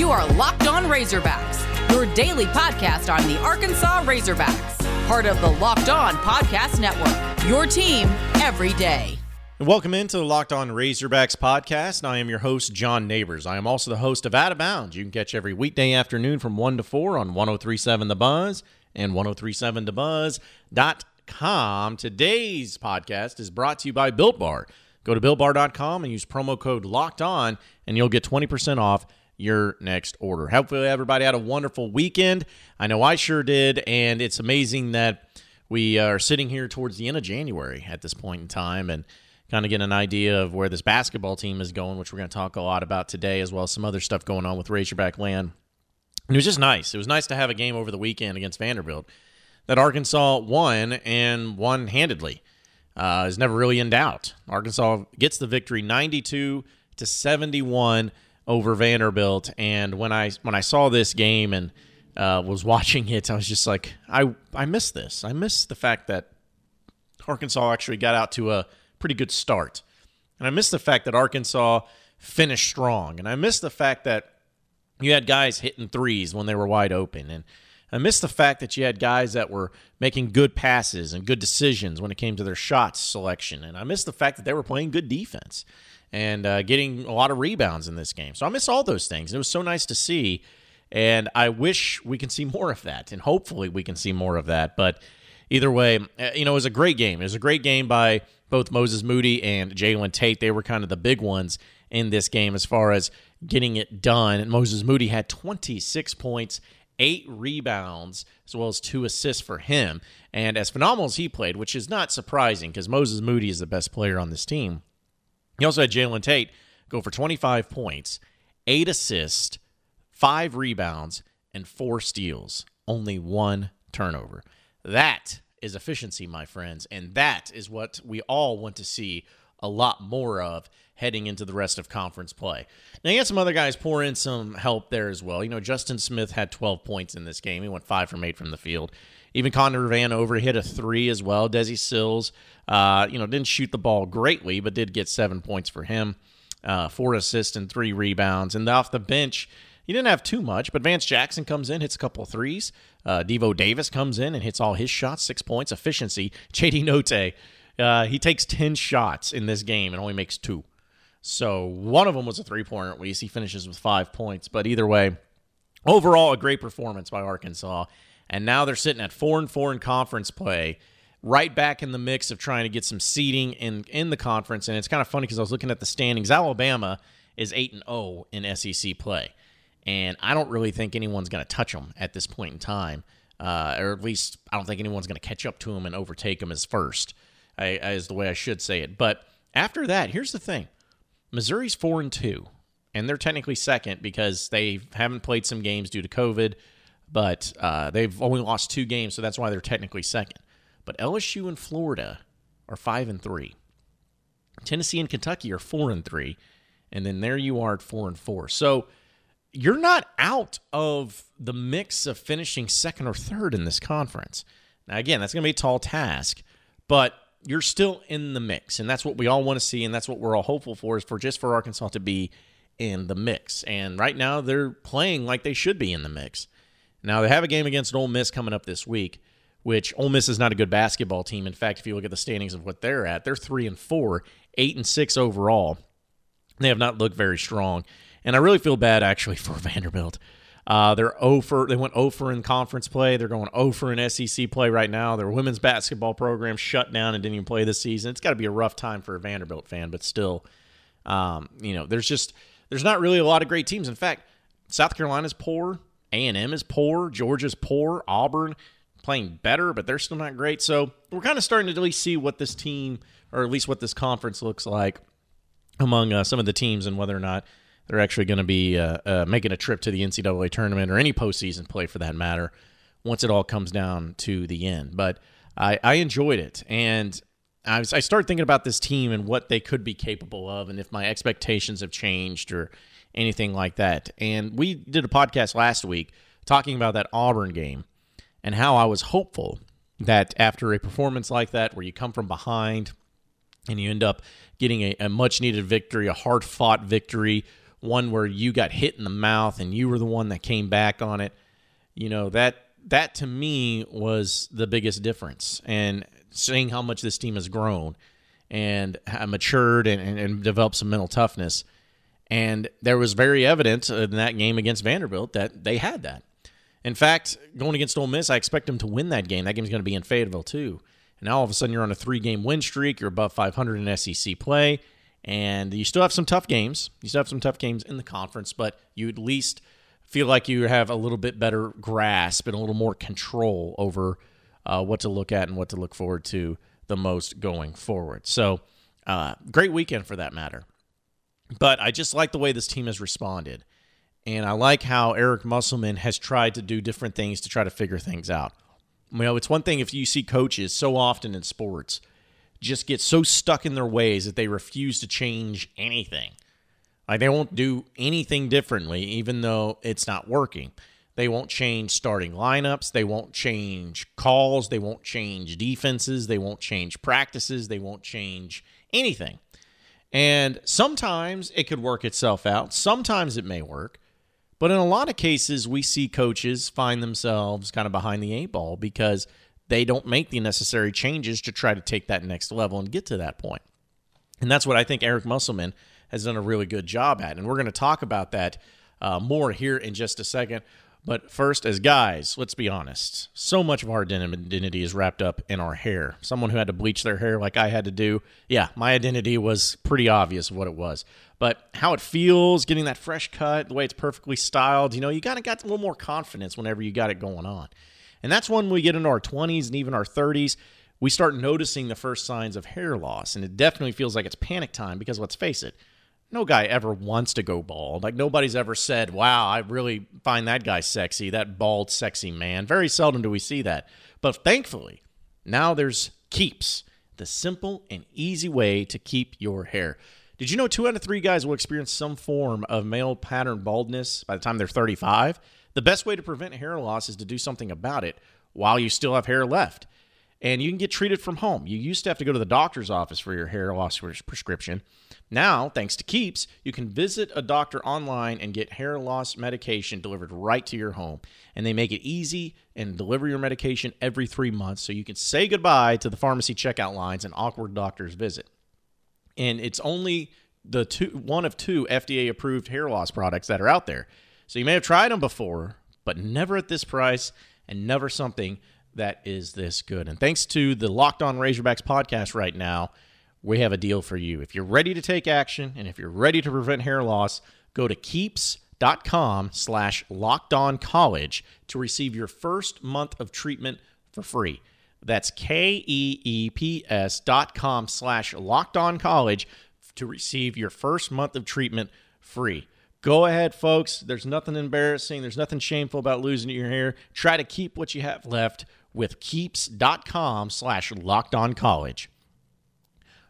You are Locked On Razorbacks, your daily podcast on the Arkansas Razorbacks, part of the Locked On Podcast Network. Your team every day. Welcome into the Locked On Razorbacks podcast. I am your host, John Neighbors. I am also the host of Out of Bounds. You can catch every weekday afternoon from 1 to 4 on 1037 The Buzz and 1037thebuzz.com. Today's podcast is brought to you by Built Bar. Go to builtbar.com and use promo code Locked On, and you'll get 20% off your next order. Hopefully, everybody had a wonderful weekend. I know I sure did, and it's amazing that we are sitting here towards the end of January at this point in time and kind of get an idea of where this basketball team is going, which we're going to talk a lot about today, as well as some other stuff going on with Razorback Land. And it was just nice. It was nice to have a game over the weekend against Vanderbilt that Arkansas won and won handedly. Uh, is never really in doubt. Arkansas gets the victory 92 to 71 over Vanderbilt. And when I when I saw this game and uh, was watching it, I was just like, I I miss this. I miss the fact that Arkansas actually got out to a pretty good start, and I miss the fact that Arkansas finished strong, and I miss the fact that you had guys hitting threes when they were wide open, and I miss the fact that you had guys that were making good passes and good decisions when it came to their shots selection, and I miss the fact that they were playing good defense and uh, getting a lot of rebounds in this game. So I miss all those things. It was so nice to see, and I wish we can see more of that, and hopefully we can see more of that. But either way, uh, you know, it was a great game. It was a great game by both Moses Moody and Jalen Tate. They were kind of the big ones in this game as far as getting it done. And Moses Moody had 26 points, eight rebounds, as well as two assists for him. And as phenomenal as he played, which is not surprising because Moses Moody is the best player on this team, he also had Jalen Tate go for 25 points, eight assists, five rebounds, and four steals. Only one turnover. That is efficiency, my friends. And that is what we all want to see a lot more of heading into the rest of conference play. Now, you had some other guys pour in some help there as well. You know, Justin Smith had 12 points in this game. He went five from eight from the field. Even Connor Vanover hit a three as well. Desi Sills, uh, you know, didn't shoot the ball greatly, but did get seven points for him, uh, four assists and three rebounds. And off the bench, he didn't have too much, but Vance Jackson comes in, hits a couple threes. Uh, Devo Davis comes in and hits all his shots, six points, efficiency. JD Notae, uh, he takes 10 shots in this game and only makes two. So one of them was a three pointer at least. He finishes with five points. But either way, overall, a great performance by Arkansas and now they're sitting at four and four in conference play, right back in the mix of trying to get some seeding in in the conference. And it's kind of funny because I was looking at the standings. Alabama is eight and zero in SEC play, and I don't really think anyone's going to touch them at this point in time, uh, or at least I don't think anyone's going to catch up to them and overtake them as first. I, is the way I should say it. But after that, here's the thing: Missouri's four and two, and they're technically second because they haven't played some games due to COVID but uh, they've only lost two games, so that's why they're technically second. But LSU and Florida are five and three. Tennessee and Kentucky are four and three, and then there you are at four and four. So you're not out of the mix of finishing second or third in this conference. Now, again, that's going to be a tall task, but you're still in the mix, and that's what we all want to see, and that's what we're all hopeful for is for just for Arkansas to be in the mix. And right now, they're playing like they should be in the mix. Now they have a game against Ole Miss coming up this week, which Ole Miss is not a good basketball team. In fact, if you look at the standings of what they're at, they're three and four, eight and six overall. They have not looked very strong, and I really feel bad actually for Vanderbilt. Uh, they're over. They went over in conference play. They're going over in SEC play right now. Their women's basketball program shut down and didn't even play this season. It's got to be a rough time for a Vanderbilt fan, but still, um, you know, there's just there's not really a lot of great teams. In fact, South Carolina's poor. A&M is poor, Georgia's poor, Auburn playing better, but they're still not great. So we're kind of starting to at least see what this team, or at least what this conference looks like among uh, some of the teams, and whether or not they're actually going to be uh, uh, making a trip to the NCAA tournament or any postseason play for that matter. Once it all comes down to the end, but I, I enjoyed it, and I, was, I started thinking about this team and what they could be capable of, and if my expectations have changed or anything like that. And we did a podcast last week talking about that Auburn game and how I was hopeful that after a performance like that, where you come from behind and you end up getting a, a much needed victory, a hard fought victory one where you got hit in the mouth and you were the one that came back on it. You know, that that to me was the biggest difference. And seeing how much this team has grown and matured and, and, and developed some mental toughness. And there was very evident in that game against Vanderbilt that they had that. In fact, going against Ole Miss, I expect them to win that game. That game's going to be in Fayetteville too. And now all of a sudden you're on a three-game win streak. You're above 500 in SEC play, and you still have some tough games. You still have some tough games in the conference, but you at least feel like you have a little bit better grasp and a little more control over uh, what to look at and what to look forward to the most going forward. So, uh, great weekend for that matter. But I just like the way this team has responded. And I like how Eric Musselman has tried to do different things to try to figure things out. You know, it's one thing if you see coaches so often in sports just get so stuck in their ways that they refuse to change anything. Like they won't do anything differently, even though it's not working. They won't change starting lineups. They won't change calls. They won't change defenses. They won't change practices. They won't change anything. And sometimes it could work itself out. Sometimes it may work. But in a lot of cases, we see coaches find themselves kind of behind the eight ball because they don't make the necessary changes to try to take that next level and get to that point. And that's what I think Eric Musselman has done a really good job at. And we're going to talk about that uh, more here in just a second. But first, as guys, let's be honest. So much of our identity is wrapped up in our hair. Someone who had to bleach their hair like I had to do, yeah, my identity was pretty obvious of what it was. But how it feels, getting that fresh cut, the way it's perfectly styled, you know, you kind of got a little more confidence whenever you got it going on. And that's when we get into our 20s and even our 30s, we start noticing the first signs of hair loss. And it definitely feels like it's panic time because let's face it, no guy ever wants to go bald. Like nobody's ever said, "Wow, I really find that guy sexy, that bald sexy man." Very seldom do we see that. But thankfully, now there's Keeps, the simple and easy way to keep your hair. Did you know 2 out of 3 guys will experience some form of male pattern baldness by the time they're 35? The best way to prevent hair loss is to do something about it while you still have hair left and you can get treated from home. You used to have to go to the doctor's office for your hair loss prescription. Now, thanks to Keeps, you can visit a doctor online and get hair loss medication delivered right to your home. And they make it easy and deliver your medication every three months so you can say goodbye to the pharmacy checkout lines and awkward doctor's visit. And it's only the two, one of two FDA approved hair loss products that are out there. So you may have tried them before, but never at this price and never something that is this good. And thanks to the Locked On Razorbacks podcast right now, we have a deal for you. If you're ready to take action and if you're ready to prevent hair loss, go to keeps.com slash locked on college to receive your first month of treatment for free. That's K-E-E-P-S dot com slash locked on college to receive your first month of treatment free. Go ahead, folks. There's nothing embarrassing. There's nothing shameful about losing your hair. Try to keep what you have left with keeps.com slash locked on college.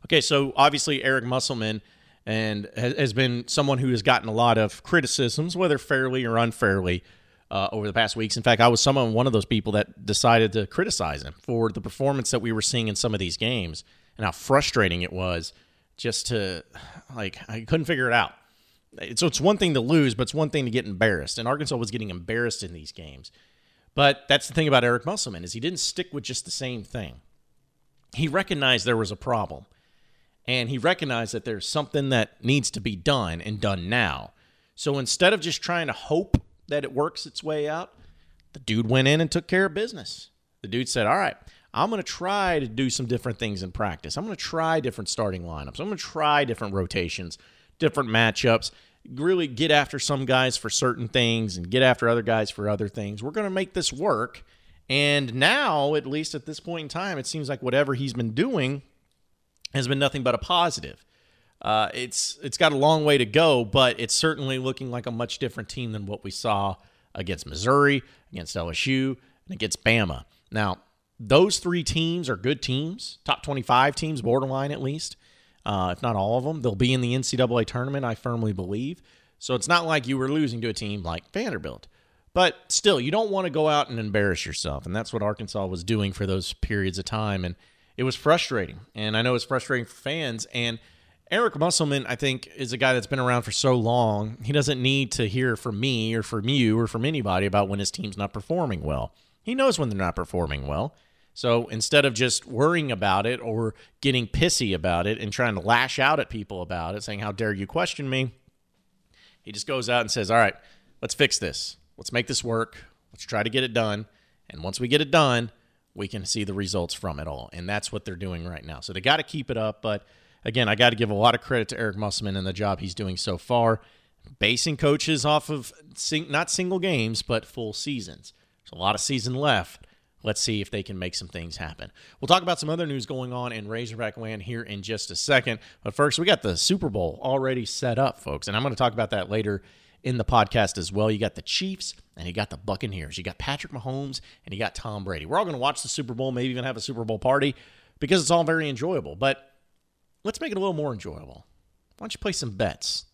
Okay, so obviously Eric Musselman and has been someone who has gotten a lot of criticisms, whether fairly or unfairly, uh, over the past weeks. In fact, I was someone one of those people that decided to criticize him for the performance that we were seeing in some of these games and how frustrating it was just to like I couldn't figure it out. So it's one thing to lose, but it's one thing to get embarrassed. And Arkansas was getting embarrassed in these games. But that's the thing about Eric Musselman is he didn't stick with just the same thing. He recognized there was a problem. And he recognized that there's something that needs to be done and done now. So instead of just trying to hope that it works its way out, the dude went in and took care of business. The dude said, All right, I'm going to try to do some different things in practice. I'm going to try different starting lineups. I'm going to try different rotations, different matchups, really get after some guys for certain things and get after other guys for other things. We're going to make this work. And now, at least at this point in time, it seems like whatever he's been doing has been nothing but a positive. Uh, it's it's got a long way to go, but it's certainly looking like a much different team than what we saw against Missouri, against LSU, and against Bama. Now, those three teams are good teams, top 25 teams, borderline at least uh, if not all of them. They'll be in the NCAA tournament, I firmly believe. So it's not like you were losing to a team like Vanderbilt. But still, you don't want to go out and embarrass yourself. And that's what Arkansas was doing for those periods of time. And it was frustrating. And I know it's frustrating for fans. And Eric Musselman, I think, is a guy that's been around for so long. He doesn't need to hear from me or from you or from anybody about when his team's not performing well. He knows when they're not performing well. So instead of just worrying about it or getting pissy about it and trying to lash out at people about it, saying, How dare you question me? He just goes out and says, All right, let's fix this. Let's make this work. Let's try to get it done. And once we get it done, we can see the results from it all. And that's what they're doing right now. So they got to keep it up. But again, I got to give a lot of credit to Eric Musselman and the job he's doing so far, basing coaches off of sing- not single games, but full seasons. There's a lot of season left. Let's see if they can make some things happen. We'll talk about some other news going on in Razorback land here in just a second. But first, we got the Super Bowl already set up, folks. And I'm going to talk about that later in the podcast as well. You got the Chiefs and you got the Buccaneers. You got Patrick Mahomes and you got Tom Brady. We're all going to watch the Super Bowl, maybe even have a Super Bowl party because it's all very enjoyable. But let's make it a little more enjoyable. Why don't you play some bets?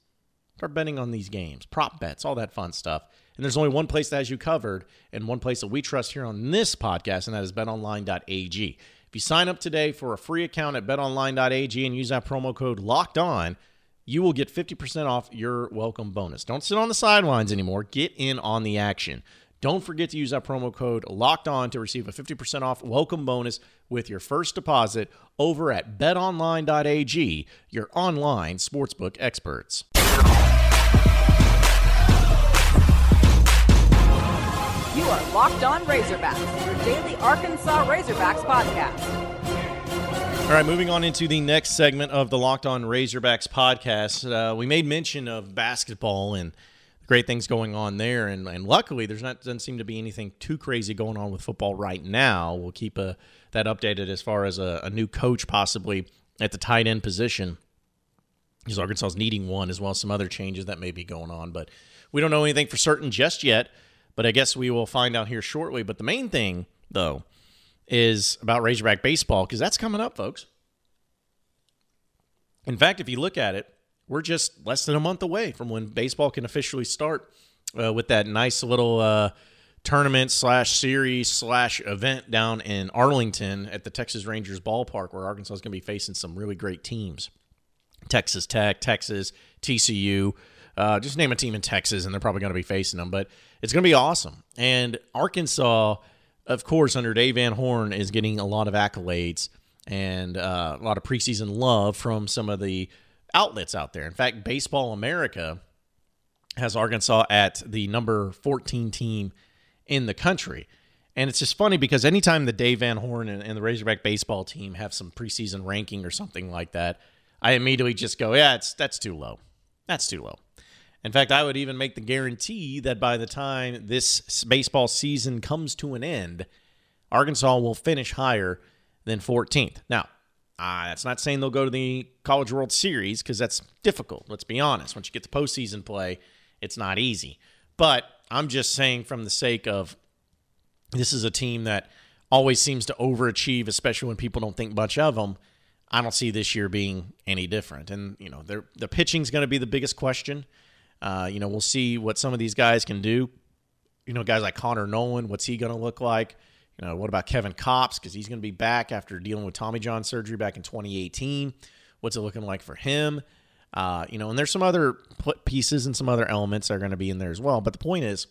Start betting on these games, prop bets, all that fun stuff. And there's only one place that has you covered and one place that we trust here on this podcast, and that is betonline.ag. If you sign up today for a free account at betonline.ag and use that promo code locked on, you will get 50% off your welcome bonus. Don't sit on the sidelines anymore. Get in on the action. Don't forget to use that promo code locked on to receive a 50% off welcome bonus with your first deposit over at betonline.ag, your online sportsbook experts. You are Locked On Razorbacks, your daily Arkansas Razorbacks podcast. All right, moving on into the next segment of the Locked On Razorbacks podcast. Uh, we made mention of basketball and great things going on there, and, and luckily there's not doesn't seem to be anything too crazy going on with football right now. We'll keep uh, that updated as far as a, a new coach possibly at the tight end position because Arkansas is needing one as well as some other changes that may be going on, but we don't know anything for certain just yet. But I guess we will find out here shortly. But the main thing, though, is about Razorback baseball because that's coming up, folks. In fact, if you look at it, we're just less than a month away from when baseball can officially start uh, with that nice little uh, tournament slash series slash event down in Arlington at the Texas Rangers ballpark, where Arkansas is going to be facing some really great teams: Texas Tech, Texas, TCU. Uh, just name a team in Texas, and they're probably going to be facing them. But it's going to be awesome. And Arkansas of course, under Dave Van Horn, is getting a lot of accolades and uh, a lot of preseason love from some of the outlets out there. In fact, Baseball America has Arkansas at the number 14 team in the country. And it's just funny because anytime the Dave Van Horn and, and, the Razorback baseball team have some preseason ranking or something like that, I immediately just go, yeah, it's that's too low. That's too low. In fact, I would even make the guarantee that by the time this baseball season comes to an end, Arkansas will finish higher than 14th. Now, uh, that's not saying they'll go to the College World Series because that's difficult. Let's be honest. Once you get to postseason play, it's not easy. But I'm just saying, from the sake of this is a team that always seems to overachieve, especially when people don't think much of them. I don't see this year being any different. And, you know, the pitching's going to be the biggest question. Uh, you know, we'll see what some of these guys can do. You know, guys like Connor Noland, what's he going to look like? You know, what about Kevin Kopps? Because he's going to be back after dealing with Tommy John surgery back in 2018. What's it looking like for him? Uh, you know, and there's some other pieces and some other elements that are going to be in there as well. But the point is,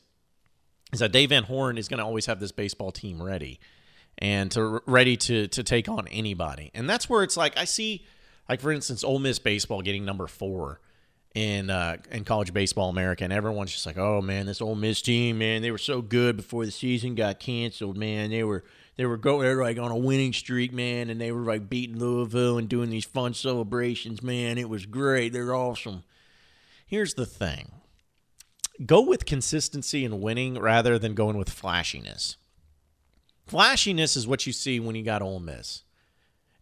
is that Dave Van Horn is going to always have this baseball team ready and to ready to to take on anybody. And that's where it's like I see, like for instance, Ole Miss baseball getting number four in uh, in college baseball America, and everyone's just like, "Oh man, this Ole Miss team, man, they were so good before the season got canceled, man. They were they were going they're like on a winning streak, man, and they were like beating Louisville and doing these fun celebrations, man. It was great. They're awesome." Here's the thing: go with consistency and winning rather than going with flashiness. Flashiness is what you see when you got Ole Miss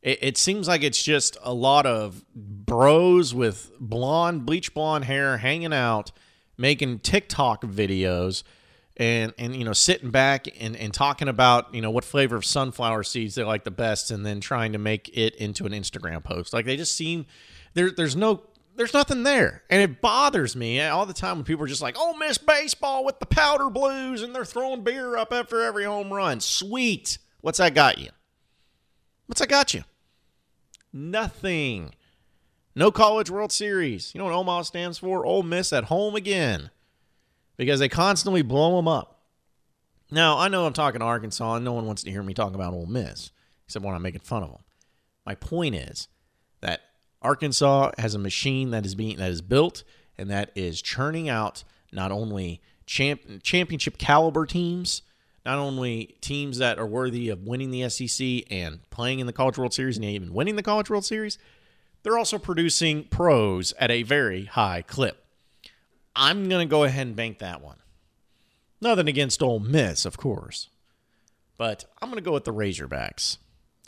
it, it seems like it's just a lot of bros with blonde, bleach blonde hair hanging out, making TikTok videos and and you know sitting back and, and talking about you know what flavor of sunflower seeds they like the best and then trying to make it into an instagram post. Like they just seem there there's no there's nothing there. And it bothers me all the time when people are just like oh miss baseball with the powder blues and they're throwing beer up after every home run. Sweet. What's that got you? What's that got you Nothing. No College World Series. You know what Omaha stands for? Ole Miss at home again. Because they constantly blow them up. Now, I know I'm talking to Arkansas, and no one wants to hear me talk about Ole Miss, except when I'm making fun of them. My point is that Arkansas has a machine that is being that is built and that is churning out not only champ, championship caliber teams, not only teams that are worthy of winning the SEC and playing in the College World Series and even winning the College World Series, they're also producing pros at a very high clip. I'm going to go ahead and bank that one. Nothing against Ole Miss, of course. But I'm going to go with the Razorbacks.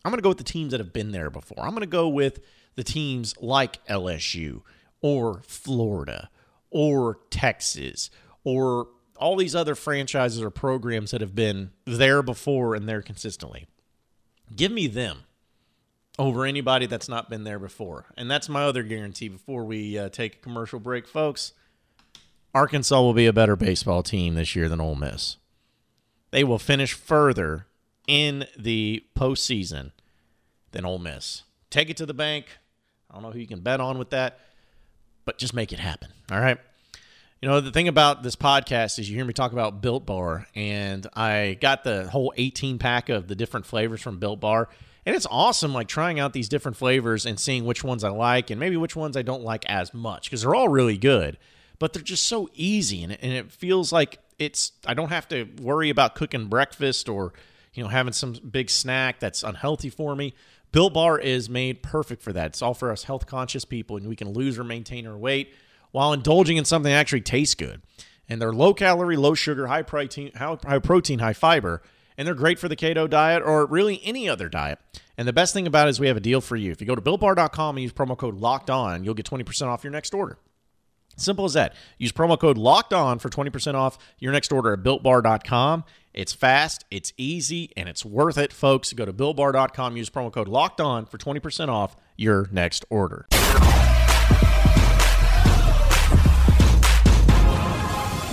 I'm going to go with the teams that have been there before. I'm going to go with the teams like LSU or Florida or Texas or all these other franchises or programs that have been there before and there consistently. Give me them over anybody that's not been there before. And that's my other guarantee before we uh, take a commercial break, folks. Arkansas will be a better baseball team this year than Ole Miss. They will finish further in the postseason than Ole Miss. Take it to the bank. I don't know who you can bet on with that, but just make it happen. All right. You know, the thing about this podcast is you hear me talk about Built Bar, and I got the whole 18 pack of the different flavors from Built Bar. And it's awesome, like trying out these different flavors and seeing which ones I like and maybe which ones I don't like as much because they're all really good, but they're just so easy. And it, and it feels like it's, I don't have to worry about cooking breakfast or, you know, having some big snack that's unhealthy for me. Built Bar is made perfect for that. It's all for us health conscious people, and we can lose or maintain our weight while indulging in something that actually tastes good. And they're low calorie, low sugar, high protein, high protein, high fiber and they're great for the keto diet or really any other diet. And the best thing about it is we have a deal for you. If you go to builtbar.com and use promo code locked on, you'll get 20% off your next order. Simple as that. Use promo code locked on for 20% off your next order at builtbar.com. It's fast, it's easy, and it's worth it, folks. Go to builtbar.com, use promo code locked on for 20% off your next order.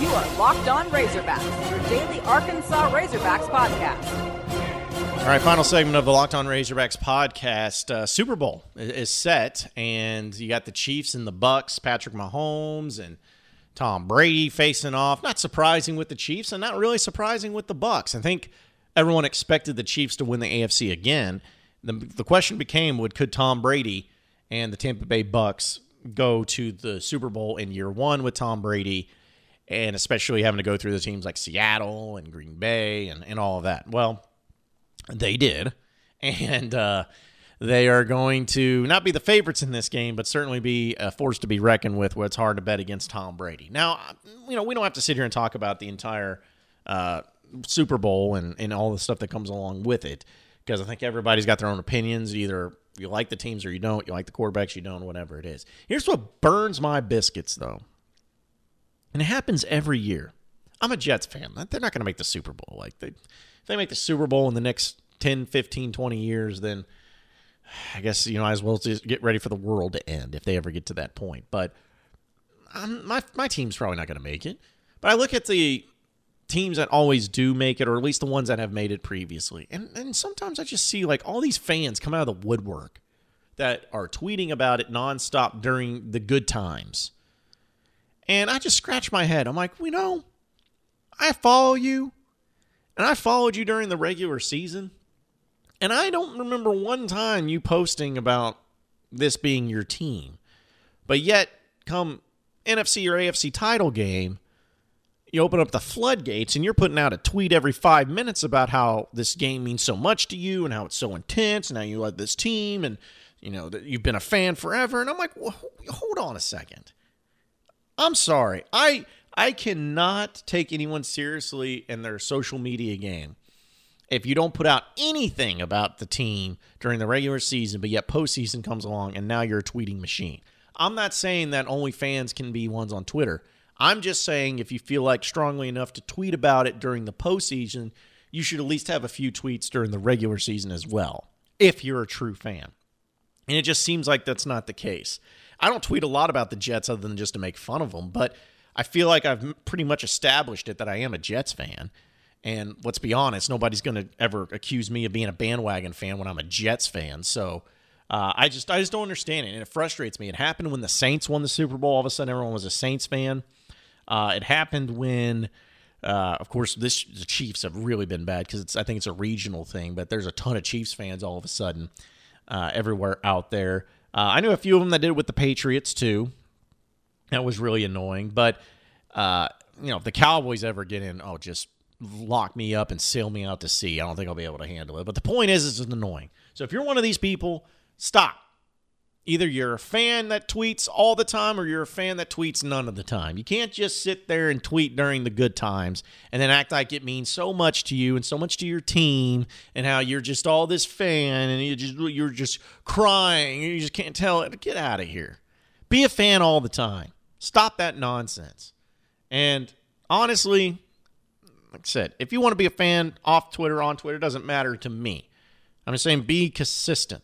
You are Locked On Razorbacks, your daily Arkansas Razorbacks podcast. All right, final segment of the Locked On Razorbacks podcast. Uh, Super Bowl is set, and you got the Chiefs and the Bucks, Patrick Mahomes and Tom Brady facing off. Not surprising with the Chiefs, and not really surprising with the Bucks. I think everyone expected the Chiefs to win the AFC again. The, the question became: Would could Tom Brady and the Tampa Bay Bucks go to the Super Bowl in year one with Tom Brady? And especially having to go through the teams like Seattle and Green Bay and, and all of that. Well, they did. And uh, they are going to not be the favorites in this game, but certainly be a force to be reckoned with where it's hard to bet against Tom Brady. Now, you know, we don't have to sit here and talk about the entire uh, Super Bowl and, and all the stuff that comes along with it because I think everybody's got their own opinions. Either you like the teams or you don't. You like the quarterbacks, you don't, whatever it is. Here's what burns my biscuits, though. And it happens every year. I'm a Jets fan. They're not going to make the Super Bowl. Like they, if they make the Super Bowl in the next 10, 15, 20 years, then I guess, you know, as well just get ready for the world to end if they ever get to that point. But um, my, my team's probably not going to make it. But I look at the teams that always do make it, or at least the ones that have made it previously. And, and sometimes I just see like all these fans come out of the woodwork that are tweeting about it nonstop during the good times. And I just scratch my head. I'm like, you know, I follow you, and I followed you during the regular season. And I don't remember one time you posting about this being your team. But yet, come NFC or AFC title game, you open up the floodgates and you're putting out a tweet every five minutes about how this game means so much to you and how it's so intense and how you love this team and you know that you've been a fan forever. And I'm like, well, hold on a second. I'm sorry. I I cannot take anyone seriously in their social media game if you don't put out anything about the team during the regular season, but yet postseason comes along and now you're a tweeting machine. I'm not saying that only fans can be ones on Twitter. I'm just saying if you feel like strongly enough to tweet about it during the postseason, you should at least have a few tweets during the regular season as well, if you're a true fan. And it just seems like that's not the case. I don't tweet a lot about the Jets other than just to make fun of them, but I feel like I've pretty much established it that I am a Jets fan. And let's be honest, nobody's going to ever accuse me of being a bandwagon fan when I'm a Jets fan. So Uh, I just I just don't understand it, and it frustrates me. It happened when the Saints won the Super Bowl. All of a sudden, everyone was a Saints fan. Uh, it happened when, uh, of course, this the Chiefs have really been bad because I think it's a regional thing, but there's a ton of Chiefs fans all of a sudden uh, everywhere out there. Uh, I knew a few of them that did it with the Patriots too. That was really annoying, but uh, you know if the Cowboys ever get in, oh, just lock me up and sail me out to sea. I don't think I'll be able to handle it. But the point is, it's annoying. So if you're one of these people, stop. Either you're a fan that tweets all the time or you're a fan that tweets none of the time. You can't just sit there and tweet during the good times and then act like it means so much to you and so much to your team and how you're just all this fan and you just you're just crying you just can't tell it. Get out of here. Be a fan all the time. Stop that nonsense. And honestly, like I said, if you want to be a fan off Twitter, on Twitter, doesn't matter to me. I'm just saying be consistent.